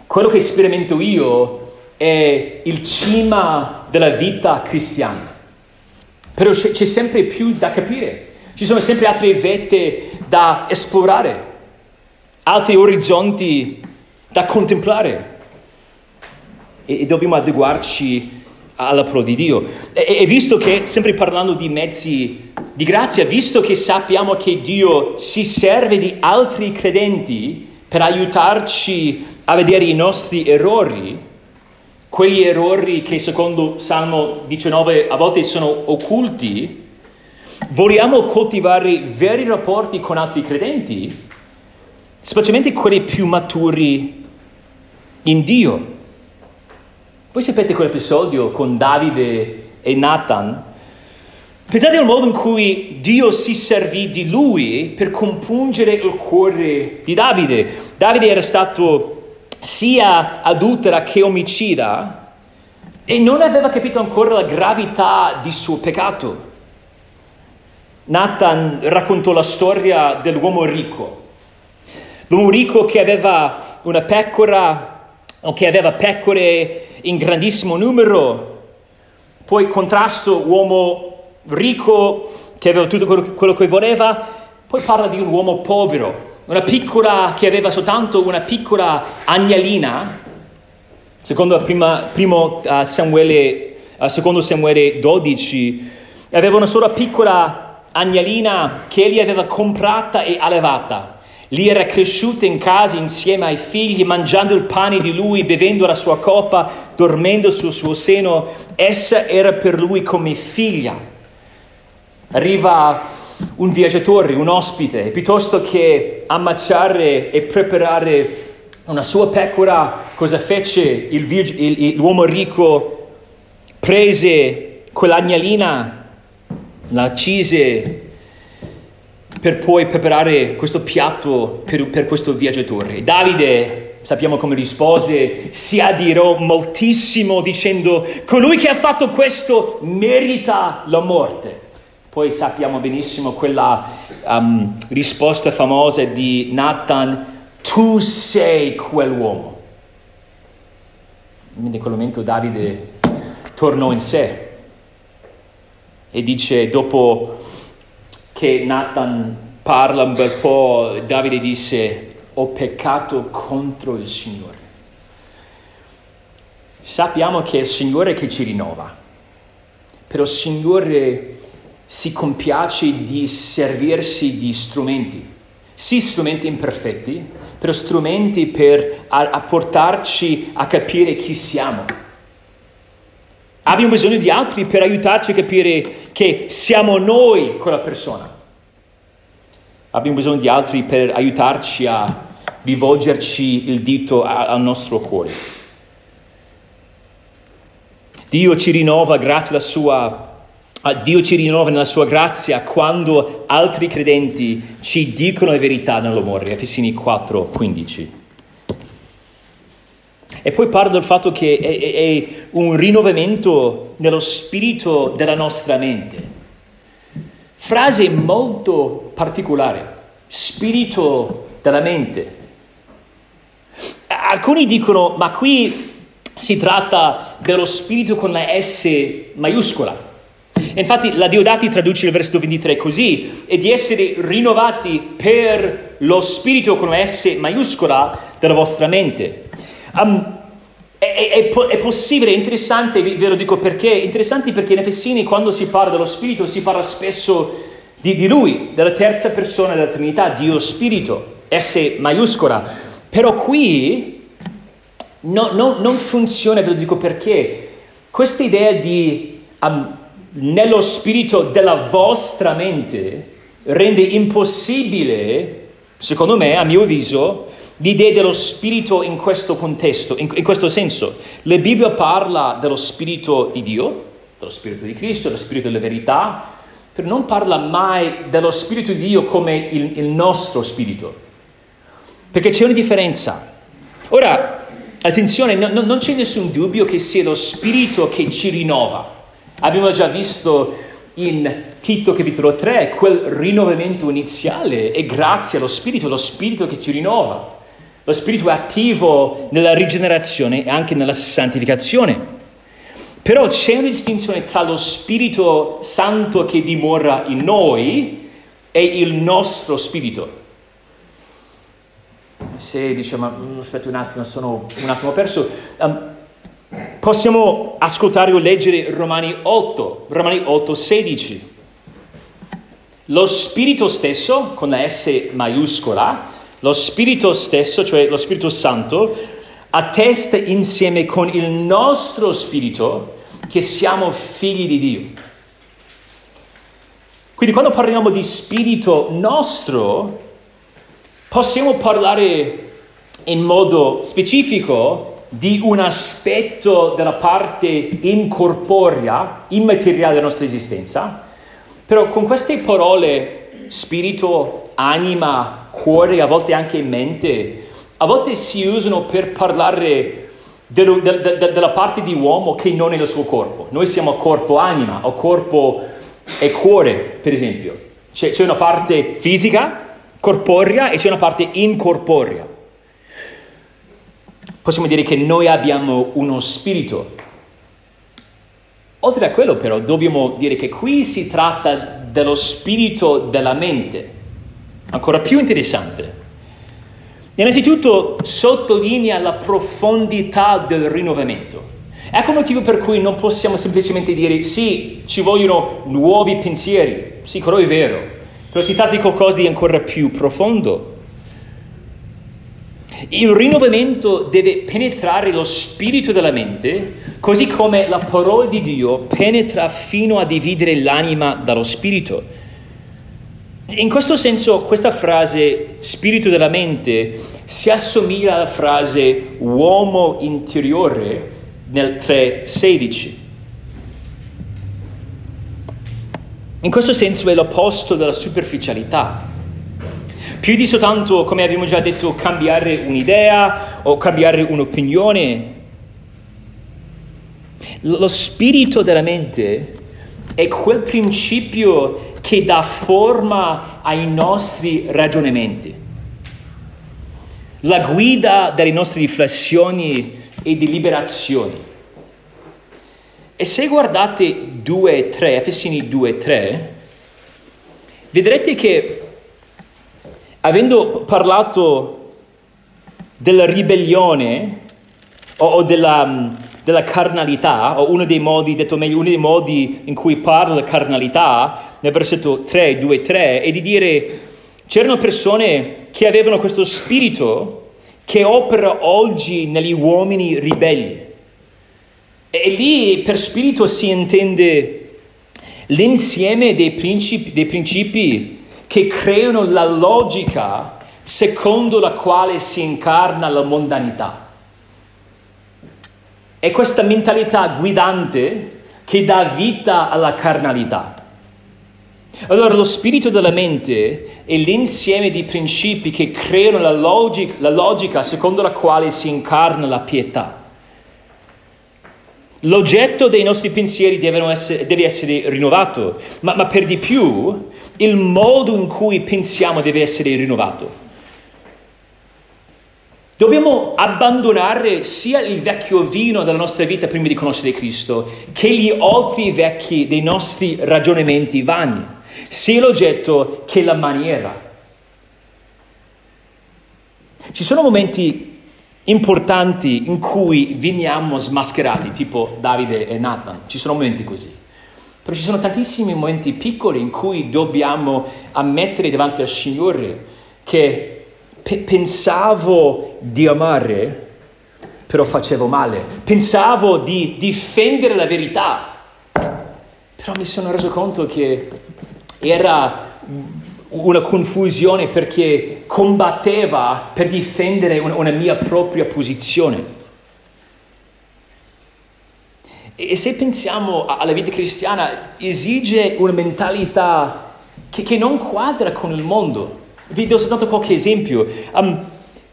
quello che sperimento io è il cima della vita cristiana. Però c'è, c'è sempre più da capire, ci sono sempre altre vette da esplorare, altri orizzonti da contemplare e, e dobbiamo adeguarci alla parola di Dio. E, e, visto che, sempre parlando di mezzi di grazia, visto che sappiamo che Dio si serve di altri credenti per aiutarci a vedere i nostri errori, quegli errori che secondo Salmo 19 a volte sono occulti, vogliamo coltivare veri rapporti con altri credenti, specialmente quelli più maturi in Dio. Voi sapete quell'episodio con Davide e Nathan? Pensate al modo in cui Dio si servì di lui per compungere il cuore di Davide. Davide era stato sia adultera che omicida e non aveva capito ancora la gravità di suo peccato. Nathan raccontò la storia dell'uomo ricco. L'uomo ricco che aveva una pecora o che aveva pecore in grandissimo numero, poi contrasto uomo ricco che aveva tutto quello che voleva, poi parla di un uomo povero, una piccola che aveva soltanto una piccola agnellina, secondo prima, primo, uh, Samuele, uh, secondo Samuele 12, aveva una sola piccola agnellina che egli aveva comprata e allevata. Lì era cresciuta in casa insieme ai figli, mangiando il pane di lui, bevendo la sua coppa, dormendo sul suo seno. Essa era per lui come figlia. Arriva un viaggiatore, un ospite, piuttosto che ammazzare e preparare una sua pecora, cosa fece il, il, l'uomo ricco? Prese quell'agnellina, la accise per poi preparare questo piatto per, per questo viaggiatore. Davide, sappiamo come rispose, si adirò moltissimo dicendo, colui che ha fatto questo merita la morte. Poi sappiamo benissimo quella um, risposta famosa di Nathan, tu sei quell'uomo. In quel momento Davide tornò in sé e dice, dopo che Nathan parla un bel po', Davide disse, ho peccato contro il Signore. Sappiamo che è il Signore che ci rinnova, però il Signore si compiace di servirsi di strumenti, sì strumenti imperfetti, però strumenti per a, a portarci a capire chi siamo. Abbiamo bisogno di altri per aiutarci a capire che siamo noi quella persona. Abbiamo bisogno di altri per aiutarci a rivolgerci il dito al nostro cuore. Dio ci rinnova grazie alla sua Dio ci rinnova nella sua grazia quando altri credenti ci dicono la verità nell'amore. Efesini 4, 15. E poi parla del fatto che è, è, è un rinnovamento nello spirito della nostra mente. Frase molto particolare, spirito della mente. Alcuni dicono, ma qui si tratta dello spirito con la S maiuscola. Infatti la Diodati traduce il versetto 23 così, e di essere rinnovati per lo spirito con la S maiuscola della vostra mente. Um, è, è, è, possibile, è interessante, ve lo dico perché, è interessante perché in Efessini quando si parla dello Spirito si parla spesso di, di Lui, della terza persona della Trinità, Dio Spirito, S maiuscola. Però qui no, no, non funziona, ve lo dico perché, questa idea di um, nello spirito della vostra mente rende impossibile, secondo me, a mio avviso, l'idea dello spirito in questo contesto, in, in, questo senso. La Bibbia parla dello spirito di Dio, dello spirito di Cristo, dello spirito della verità, però non parla mai dello spirito di Dio come il, il nostro spirito. Perché c'è una differenza. Ora, attenzione, no, non c'è nessun dubbio che sia lo spirito che ci rinnova. Abbiamo già visto in Tito capitolo 3 quel rinnovamento iniziale è grazie allo Spirito, lo Spirito che ci rinnova. Lo Spirito è attivo nella rigenerazione e anche nella santificazione. Però c'è una distinzione tra lo Spirito Santo che dimora in noi e il nostro Spirito. Se mm, aspetta un attimo, sono un attimo perso. Um, possiamo ascoltare o leggere Romani 8, Romani 8, 16. Lo Spirito stesso, con la S maiuscola, lo Spirito stesso, cioè lo Spirito Santo, attesta insieme con il nostro spirito che siamo figli di Dio. Quindi quando parliamo di spirito nostro, possiamo parlare in modo specifico di un aspetto della parte incorporea, immateriale della nostra esistenza, però con queste parole spirito, anima, cuore, a volte anche mente, a volte si usano per parlare de, de, de, della parte di uomo che non è il suo corpo. Noi siamo corpo anima o corpo e cuore, per esempio. C'è, c'è una parte fisica, corporea e c'è una parte incorporea. Possiamo dire che noi abbiamo uno spirito. Oltre a quello però dobbiamo dire che qui si tratta dello spirito della mente ancora più interessante. Innanzitutto sottolinea la profondità del rinnovamento. Ecco il motivo per cui non possiamo semplicemente dire sì, ci vogliono nuovi pensieri, sì, quello è vero, però si tratta di qualcosa di ancora più profondo. Il rinnovamento deve penetrare lo spirito della mente, così come la parola di Dio penetra fino a dividere l'anima dallo spirito. In questo senso questa frase spirito della mente si assomiglia alla frase uomo interiore nel 3.16. In questo senso è l'opposto della superficialità. Più di soltanto, come abbiamo già detto, cambiare un'idea o cambiare un'opinione. Lo spirito della mente è quel principio che dà forma ai nostri ragionamenti, la guida delle nostre riflessioni e deliberazioni. E se guardate 2 3, Efesini 2 3, vedrete che avendo parlato della ribellione o, o della, della carnalità, o uno dei modi, detto meglio, uno dei modi in cui parla la carnalità, nel versetto 3, 2, 3, è di dire c'erano persone che avevano questo spirito che opera oggi negli uomini ribelli. E lì per spirito si intende l'insieme dei principi, dei principi che creano la logica secondo la quale si incarna la mondanità. È questa mentalità guidante che dà vita alla carnalità. Allora lo spirito della mente è l'insieme di principi che creano la logica, la logica secondo la quale si incarna la pietà. L'oggetto dei nostri pensieri essere, deve essere rinnovato, ma, ma per di più il modo in cui pensiamo deve essere rinnovato. Dobbiamo abbandonare sia il vecchio vino della nostra vita prima di conoscere Cristo, che gli altri vecchi dei nostri ragionamenti vani, sia l'oggetto che la maniera. Ci sono momenti importanti in cui veniamo smascherati, tipo Davide e Nathan, ci sono momenti così. Però ci sono tantissimi momenti piccoli in cui dobbiamo ammettere davanti al Signore che P- pensavo di amare, però facevo male. Pensavo di difendere la verità, però mi sono reso conto che era una confusione perché combatteva per difendere una, una mia propria posizione. E se pensiamo alla vita cristiana, esige una mentalità che, che non quadra con il mondo. Vi do soltanto qualche esempio. Um,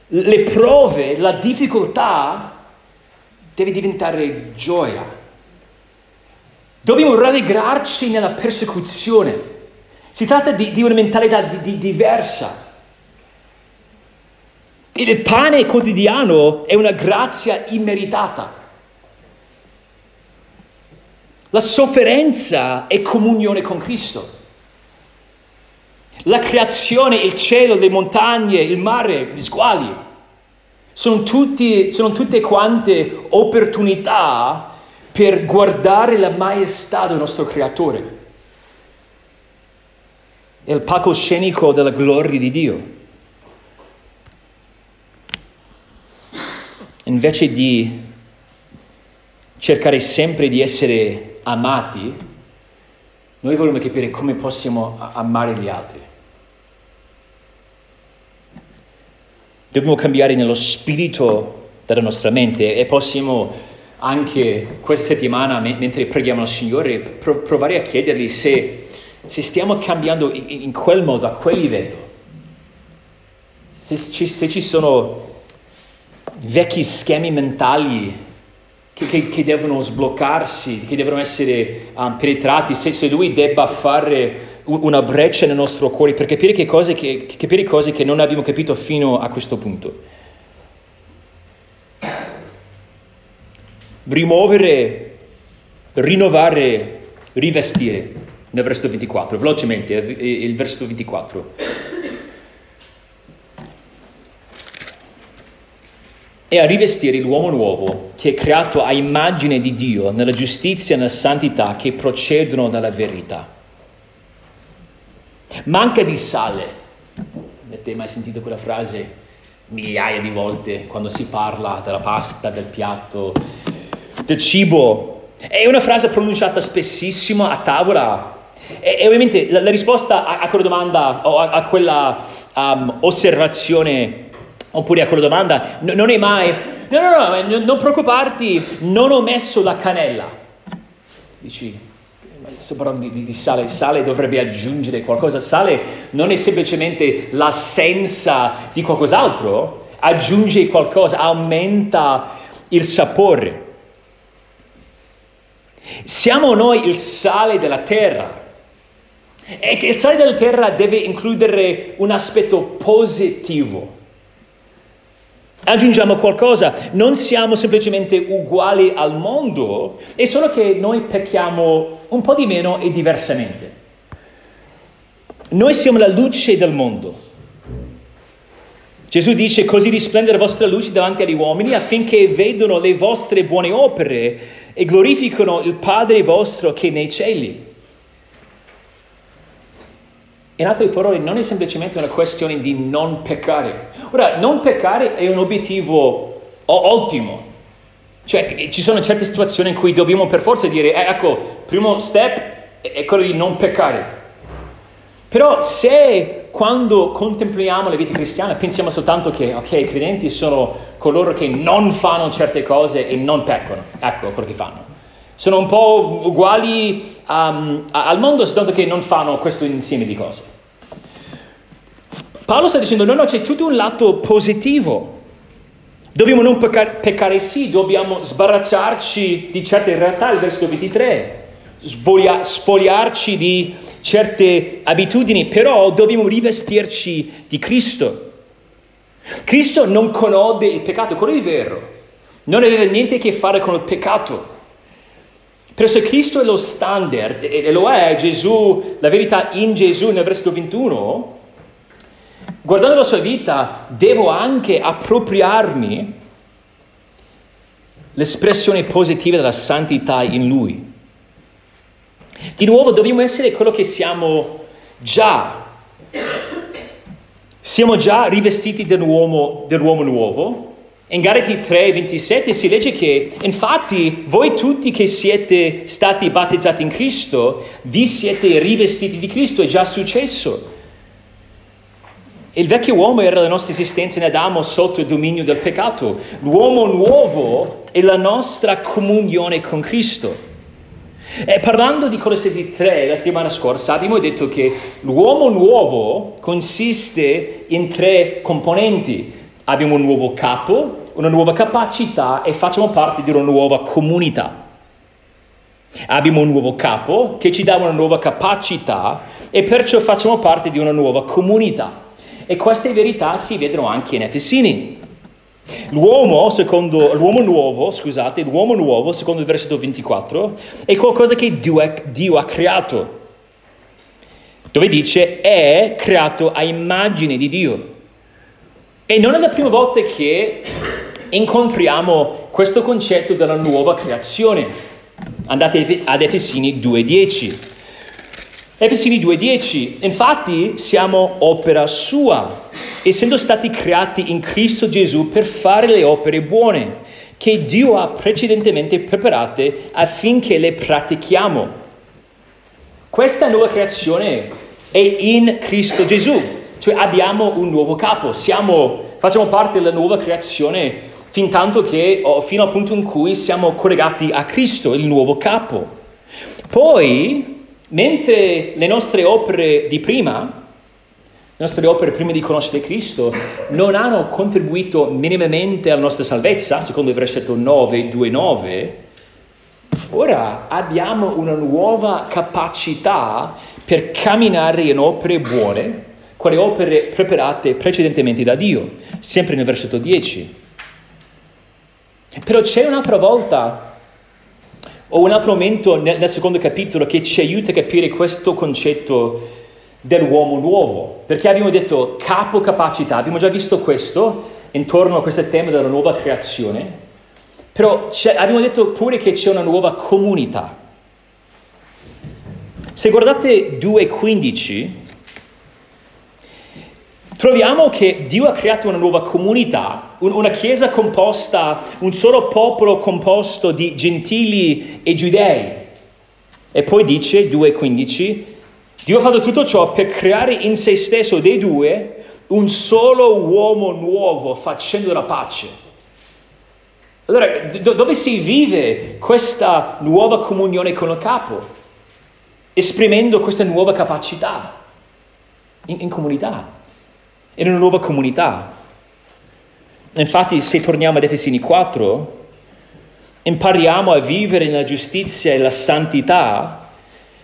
le prove, la difficoltà deve diventare gioia. Dobbiamo rallegrarci nella persecuzione. Si tratta di, di una mentalità di, di diversa. Il pane quotidiano è una grazia immeritata. La sofferenza è comunione con Cristo. La creazione, il cielo, le montagne, il mare, gli squali, sono, tutti, sono tutte quante opportunità per guardare la maestà del nostro creatore. È il palcoscenico della gloria di Dio. Invece di cercare sempre di essere amati, noi vogliamo capire come possiamo amare gli altri. Dobbiamo cambiare nello spirito della nostra mente e possiamo anche questa settimana, mentre preghiamo il Signore, provare a chiedergli se, se stiamo cambiando in quel modo, a quel livello. Se ci, se ci sono vecchi schemi mentali che, che, che, devono sbloccarsi, che devono essere um, penetrati, se, se Lui debba fare una breccia nel nostro cuore per capire, che cose che, capire cose che non abbiamo capito fino a questo punto. Rimuovere, rinnovare, rivestire, nel versetto 24, velocemente, il versetto 24. E a rivestire l'uomo nuovo che è creato a immagine di Dio nella giustizia e nella santità che procedono dalla verità. Manca di sale. Avete mai sentito quella frase migliaia di volte quando si parla della pasta, del piatto, del cibo? È una frase pronunciata spessissimo a tavola. E, e ovviamente la, la, risposta a, a, quella domanda o a, a quella um, osservazione oppure a quella domanda no, non è mai no, no, no, non preoccuparti, non ho messo la cannella. Dici, sto parlando di, di, sale, sale dovrebbe aggiungere qualcosa, sale non è semplicemente l'assenza di qualcos'altro, aggiunge qualcosa, aumenta il sapore. Siamo noi il sale della terra. E il sale della terra deve includere un aspetto positivo. Aggiungiamo qualcosa, non siamo semplicemente uguali al mondo, è solo che noi pecchiamo un po' di meno e diversamente. Noi siamo la luce del mondo. Gesù dice così risplende la vostra luce davanti agli uomini affinché vedano le vostre buone opere e glorificano il Padre vostro che è nei cieli. In altre parole, non è semplicemente una questione di non peccare. Ora, non peccare è un obiettivo ottimo. Cioè, ci sono certe situazioni in cui dobbiamo per forza dire, eh, ecco, primo step è quello di non peccare. Però se quando contempliamo la vita cristiana pensiamo soltanto che, ok, i credenti sono coloro che non fanno certe cose e non peccano, ecco quello che fanno. Sono un po' uguali um, al mondo, soltanto che non fanno questo insieme di cose. Paolo sta dicendo, no, no, c'è tutto un lato positivo. Dobbiamo non peccare, peccare sì, dobbiamo sbarazzarci di certe realtà, il versetto 23, spolia, spogliarci di certe abitudini, però dobbiamo rivestirci di Cristo. Cristo non conobbe il peccato, quello è vero, non aveva niente a che fare con il peccato. Se Cristo è lo standard, e lo è Gesù, la verità in Gesù nel versetto 21, guardando la sua vita, devo anche appropriarmi l'espressione positiva della santità in Lui. Di nuovo dobbiamo essere quello che siamo già. Siamo già rivestiti dell'uomo, dell'uomo nuovo. In Galati 3, 27 si legge che infatti voi tutti che siete stati battezzati in Cristo, vi siete rivestiti di Cristo, è già successo. Il vecchio uomo era la nostra esistenza in Adamo sotto il dominio del peccato. L'uomo nuovo è la nostra comunione con Cristo. E parlando di Colossesi 3 la settimana scorsa abbiamo detto che l'uomo nuovo consiste in tre componenti. Abbiamo un nuovo capo, una nuova capacità e facciamo parte di una nuova comunità. Abbiamo un nuovo capo che ci dà una nuova capacità e perciò facciamo parte di una nuova comunità. E queste verità si vedono anche in Efesini. L'uomo, secondo, l'uomo nuovo, scusate, l'uomo nuovo, secondo il versetto 24, è qualcosa che Dio, Dio ha creato, dove dice è creato a immagine di Dio. E non è la prima volta che incontriamo questo concetto della nuova creazione. Andate ad Efesini 2.10. Efesini 2.10, infatti siamo opera sua essendo stati creati in Cristo Gesù per fare le opere buone che Dio ha precedentemente preparate affinché le pratichiamo. Questa nuova creazione è in Cristo Gesù, cioè abbiamo un nuovo capo, siamo, facciamo parte della nuova creazione fin tanto che, oh, fino al punto in cui siamo collegati a Cristo, il nuovo capo. Poi, mentre le nostre opere di prima le nostre opere prima di conoscere Cristo non hanno contribuito minimamente alla nostra salvezza, secondo il versetto 9, 2, 9, ora abbiamo una nuova capacità per camminare in opere buone, quelle opere preparate precedentemente da Dio, sempre nel versetto 10. Però c'è un'altra volta o un altro momento nel, nel secondo capitolo che ci aiuta a capire questo concetto dell'uomo nuovo, perché abbiamo detto capo capacità, abbiamo già visto questo intorno a questo tema della nuova creazione, però abbiamo detto pure che c'è una nuova comunità. Se guardate 2.15, troviamo che Dio ha creato una nuova comunità, una chiesa composta, un solo popolo composto di gentili e giudei. E poi dice 2.15, Dio ha fatto tutto ciò per creare in se stesso dei due un solo uomo nuovo facendo la pace. Allora, do- dove si vive questa nuova comunione con il capo? Esprimendo questa nuova capacità in, in comunità, in una nuova comunità. Infatti, se torniamo ad Efesini 4, impariamo a vivere nella giustizia e la santità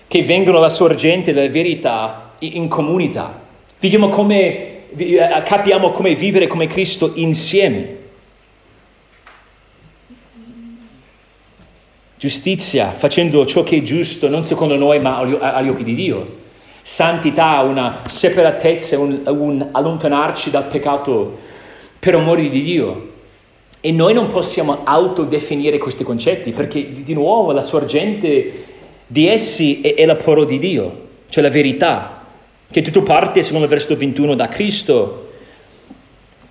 che vengono alla sorgente della verità in comunità. Vediamo come, eh, capiamo come vivere come Cristo insieme. Giustizia, facendo ciò che è giusto, non secondo noi, ma agli occhi di Dio. Santità, una separatezza, un, un allontanarci dal peccato per amore di Dio. E noi non possiamo autodefinire questi concetti perché di nuovo la sorgente di essi è, è la parola di Dio, cioè la verità, che tutto parte, secondo il versetto 21, da Cristo.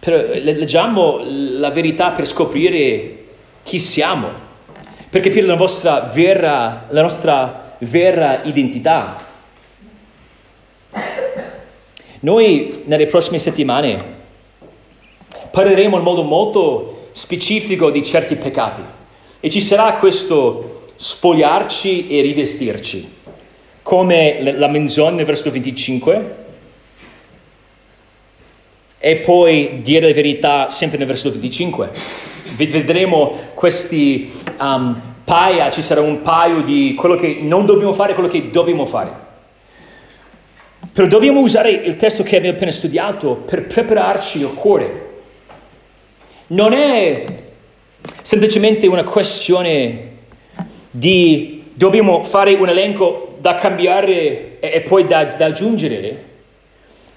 Però leggiamo la verità per scoprire chi siamo, per capire la nostra vera, la nostra vera identità. Noi nelle prossime settimane parleremo in modo molto specifico di certi peccati e ci sarà questo spogliarci e rivestirci, come la menzogna nel versetto 25, e poi dire la verità sempre nel versetto 25. Vedremo questi um, paia, ci sarà un paio di quello che non dobbiamo fare e quello che dobbiamo fare. Però dobbiamo usare il testo che abbiamo appena studiato per prepararci il cuore. Non è semplicemente una questione di dobbiamo fare un elenco da cambiare e, poi da, da aggiungere.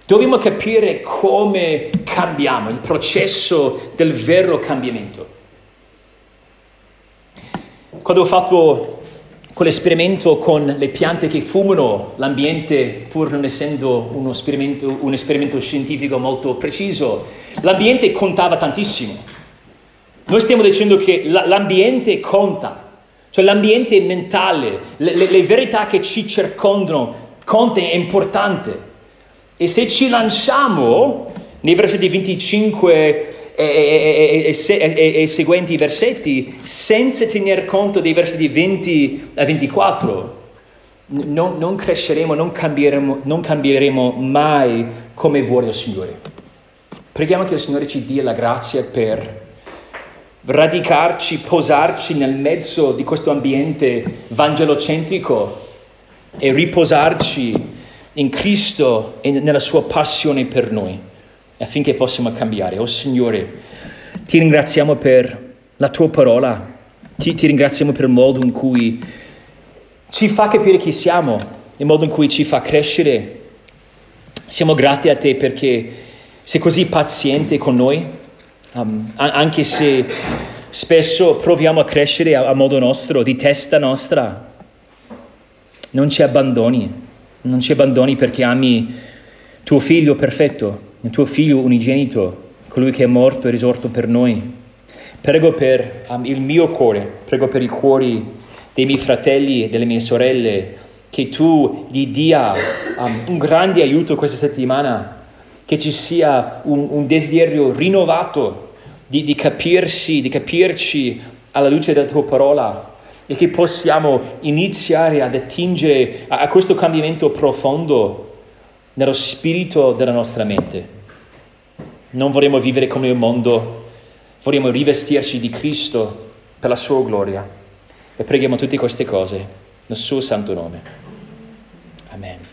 Dobbiamo capire come cambiamo, il processo del vero cambiamento. Quando ho fatto quell'esperimento con le piante che fumano, l'ambiente, pur non essendo esperimento, un esperimento scientifico molto preciso, l'ambiente contava tantissimo. Noi stiamo dicendo che l'ambiente conta, cioè l'ambiente mentale, le, le, le verità che ci circondano, conta, è importante. E se ci lanciamo nei versetti 25 e, e, e, seguenti versetti senza tener conto dei versetti 20 a 24, non, non cresceremo, non cambieremo, non cambieremo mai come vuole il Signore. Preghiamo che il Signore ci dia la grazia per radicarci, posarci nel mezzo di questo ambiente vangelocentrico e riposarci in Cristo e nella sua passione per noi, affinché possiamo cambiare. Oh Signore, ti ringraziamo per la tua parola, ti, ti ringraziamo per il modo in cui ci fa capire chi siamo, il modo in cui ci fa crescere. Siamo grati a te perché sei così paziente con noi, um, anche se spesso proviamo a crescere a, a modo nostro, di testa nostra. Non ci abbandoni non ci abbandoni perché ami tuo figlio perfetto, il tuo figlio unigenito, colui che è morto e risorto per noi. Prego per um, il mio cuore, prego per i cuori dei miei fratelli e delle mie sorelle, che tu gli dia um, un grande aiuto questa settimana, che ci sia un, un desiderio rinnovato di, di capirsi, di capirci alla luce della tua parola, e che possiamo iniziare ad attingere a, a questo cambiamento profondo nello spirito della nostra mente. Non vorremmo vivere come il mondo, vorremmo rivestirci di Cristo per la sua gloria. E preghiamo tutte queste cose nel suo santo nome. Amen.